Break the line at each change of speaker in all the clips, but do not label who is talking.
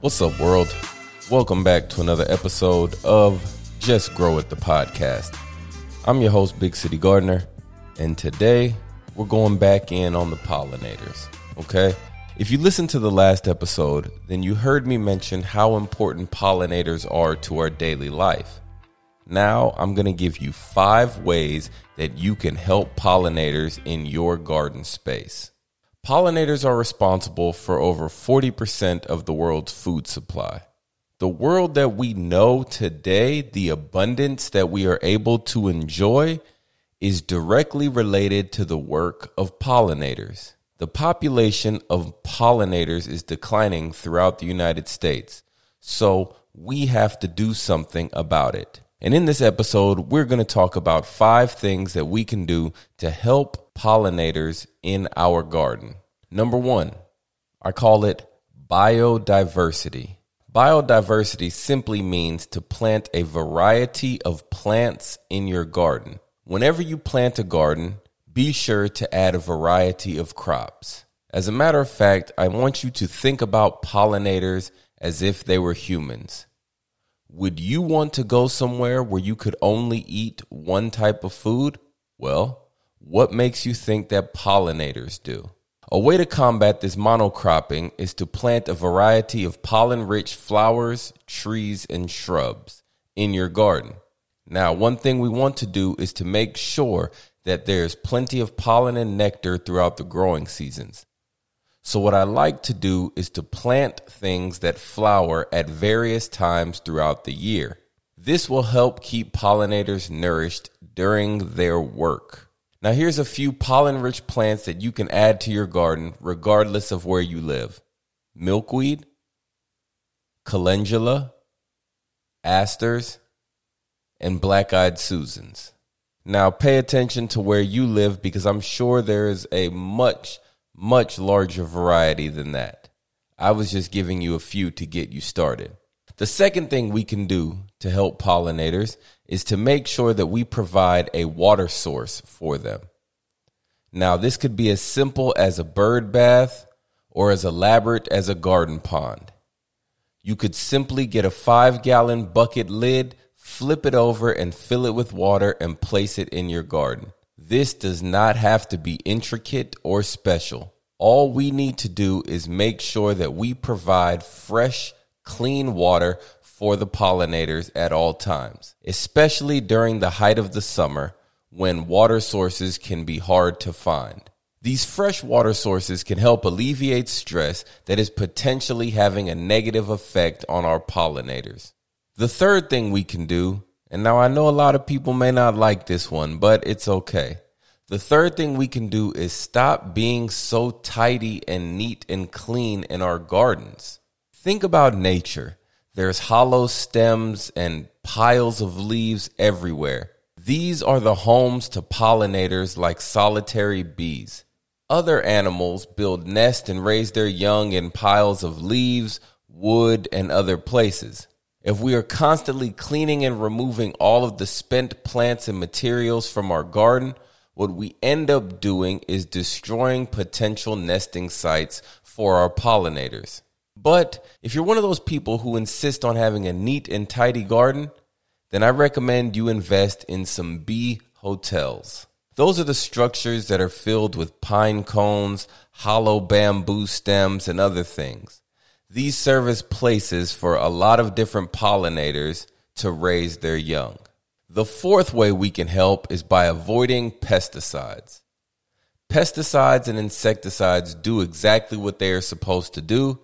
What's up, world? Welcome back to another episode of Just Grow It, the podcast. I'm your host, Big City Gardener, and today we're going back in on the pollinators, okay? If you listened to the last episode, then you heard me mention how important pollinators are to our daily life. Now, I'm going to give you five ways that you can help pollinators in your garden space. Pollinators are responsible for over 40% of the world's food supply. The world that we know today, the abundance that we are able to enjoy, is directly related to the work of pollinators. The population of pollinators is declining throughout the United States, so we have to do something about it. And in this episode, we're going to talk about five things that we can do to help pollinators in our garden. Number one, I call it biodiversity. Biodiversity simply means to plant a variety of plants in your garden. Whenever you plant a garden, be sure to add a variety of crops. As a matter of fact, I want you to think about pollinators as if they were humans. Would you want to go somewhere where you could only eat one type of food? Well, what makes you think that pollinators do? A way to combat this monocropping is to plant a variety of pollen rich flowers, trees, and shrubs in your garden. Now, one thing we want to do is to make sure that there's plenty of pollen and nectar throughout the growing seasons. So, what I like to do is to plant things that flower at various times throughout the year. This will help keep pollinators nourished during their work. Now, here's a few pollen rich plants that you can add to your garden regardless of where you live milkweed, calendula, asters, and black eyed Susans. Now, pay attention to where you live because I'm sure there is a much much larger variety than that. I was just giving you a few to get you started. The second thing we can do to help pollinators is to make sure that we provide a water source for them. Now, this could be as simple as a bird bath or as elaborate as a garden pond. You could simply get a five gallon bucket lid, flip it over, and fill it with water and place it in your garden. This does not have to be intricate or special. All we need to do is make sure that we provide fresh, clean water for the pollinators at all times, especially during the height of the summer when water sources can be hard to find. These fresh water sources can help alleviate stress that is potentially having a negative effect on our pollinators. The third thing we can do and now I know a lot of people may not like this one, but it's okay. The third thing we can do is stop being so tidy and neat and clean in our gardens. Think about nature. There's hollow stems and piles of leaves everywhere. These are the homes to pollinators like solitary bees. Other animals build nests and raise their young in piles of leaves, wood, and other places. If we are constantly cleaning and removing all of the spent plants and materials from our garden, what we end up doing is destroying potential nesting sites for our pollinators. But if you're one of those people who insist on having a neat and tidy garden, then I recommend you invest in some bee hotels. Those are the structures that are filled with pine cones, hollow bamboo stems, and other things. These serve as places for a lot of different pollinators to raise their young. The fourth way we can help is by avoiding pesticides. Pesticides and insecticides do exactly what they are supposed to do,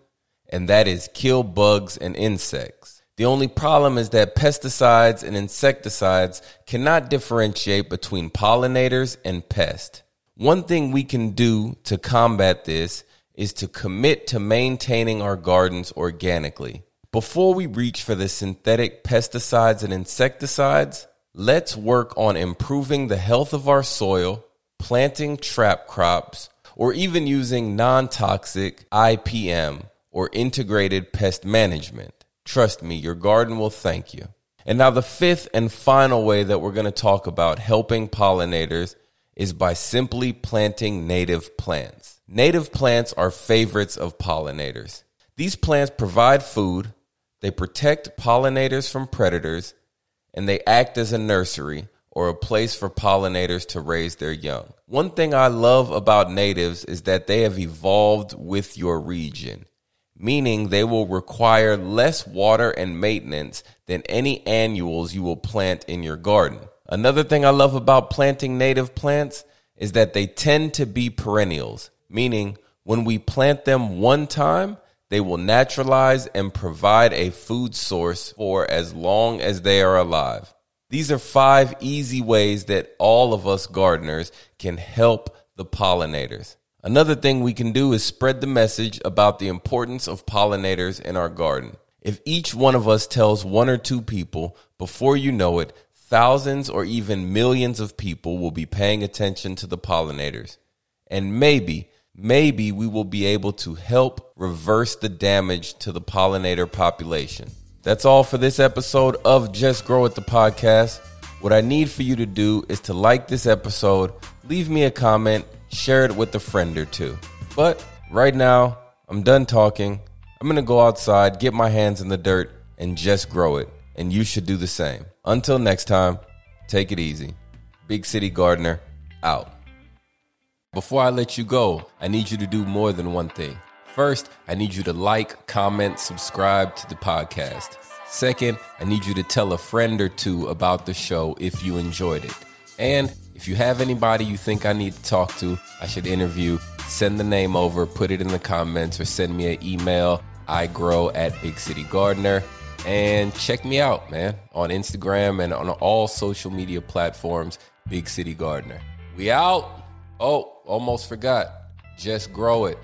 and that is kill bugs and insects. The only problem is that pesticides and insecticides cannot differentiate between pollinators and pests. One thing we can do to combat this is to commit to maintaining our gardens organically. Before we reach for the synthetic pesticides and insecticides, let's work on improving the health of our soil, planting trap crops, or even using non toxic IPM or integrated pest management. Trust me, your garden will thank you. And now, the fifth and final way that we're going to talk about helping pollinators is by simply planting native plants. Native plants are favorites of pollinators. These plants provide food, they protect pollinators from predators, and they act as a nursery or a place for pollinators to raise their young. One thing I love about natives is that they have evolved with your region, meaning they will require less water and maintenance than any annuals you will plant in your garden. Another thing I love about planting native plants is that they tend to be perennials, meaning when we plant them one time, they will naturalize and provide a food source for as long as they are alive. These are five easy ways that all of us gardeners can help the pollinators. Another thing we can do is spread the message about the importance of pollinators in our garden. If each one of us tells one or two people, before you know it, thousands or even millions of people will be paying attention to the pollinators. And maybe, maybe we will be able to help reverse the damage to the pollinator population. That's all for this episode of Just Grow It the podcast. What I need for you to do is to like this episode, leave me a comment, share it with a friend or two. But right now, I'm done talking. I'm going to go outside, get my hands in the dirt, and just grow it. And you should do the same. Until next time, take it easy. Big City Gardener, out. Before I let you go, I need you to do more than one thing. First, I need you to like, comment, subscribe to the podcast. Second, I need you to tell a friend or two about the show if you enjoyed it. And if you have anybody you think I need to talk to, I should interview, send the name over, put it in the comments, or send me an email. I grow at Big City Gardener. And check me out, man, on Instagram and on all social media platforms, Big City Gardener. We out. Oh, almost forgot. Just grow it.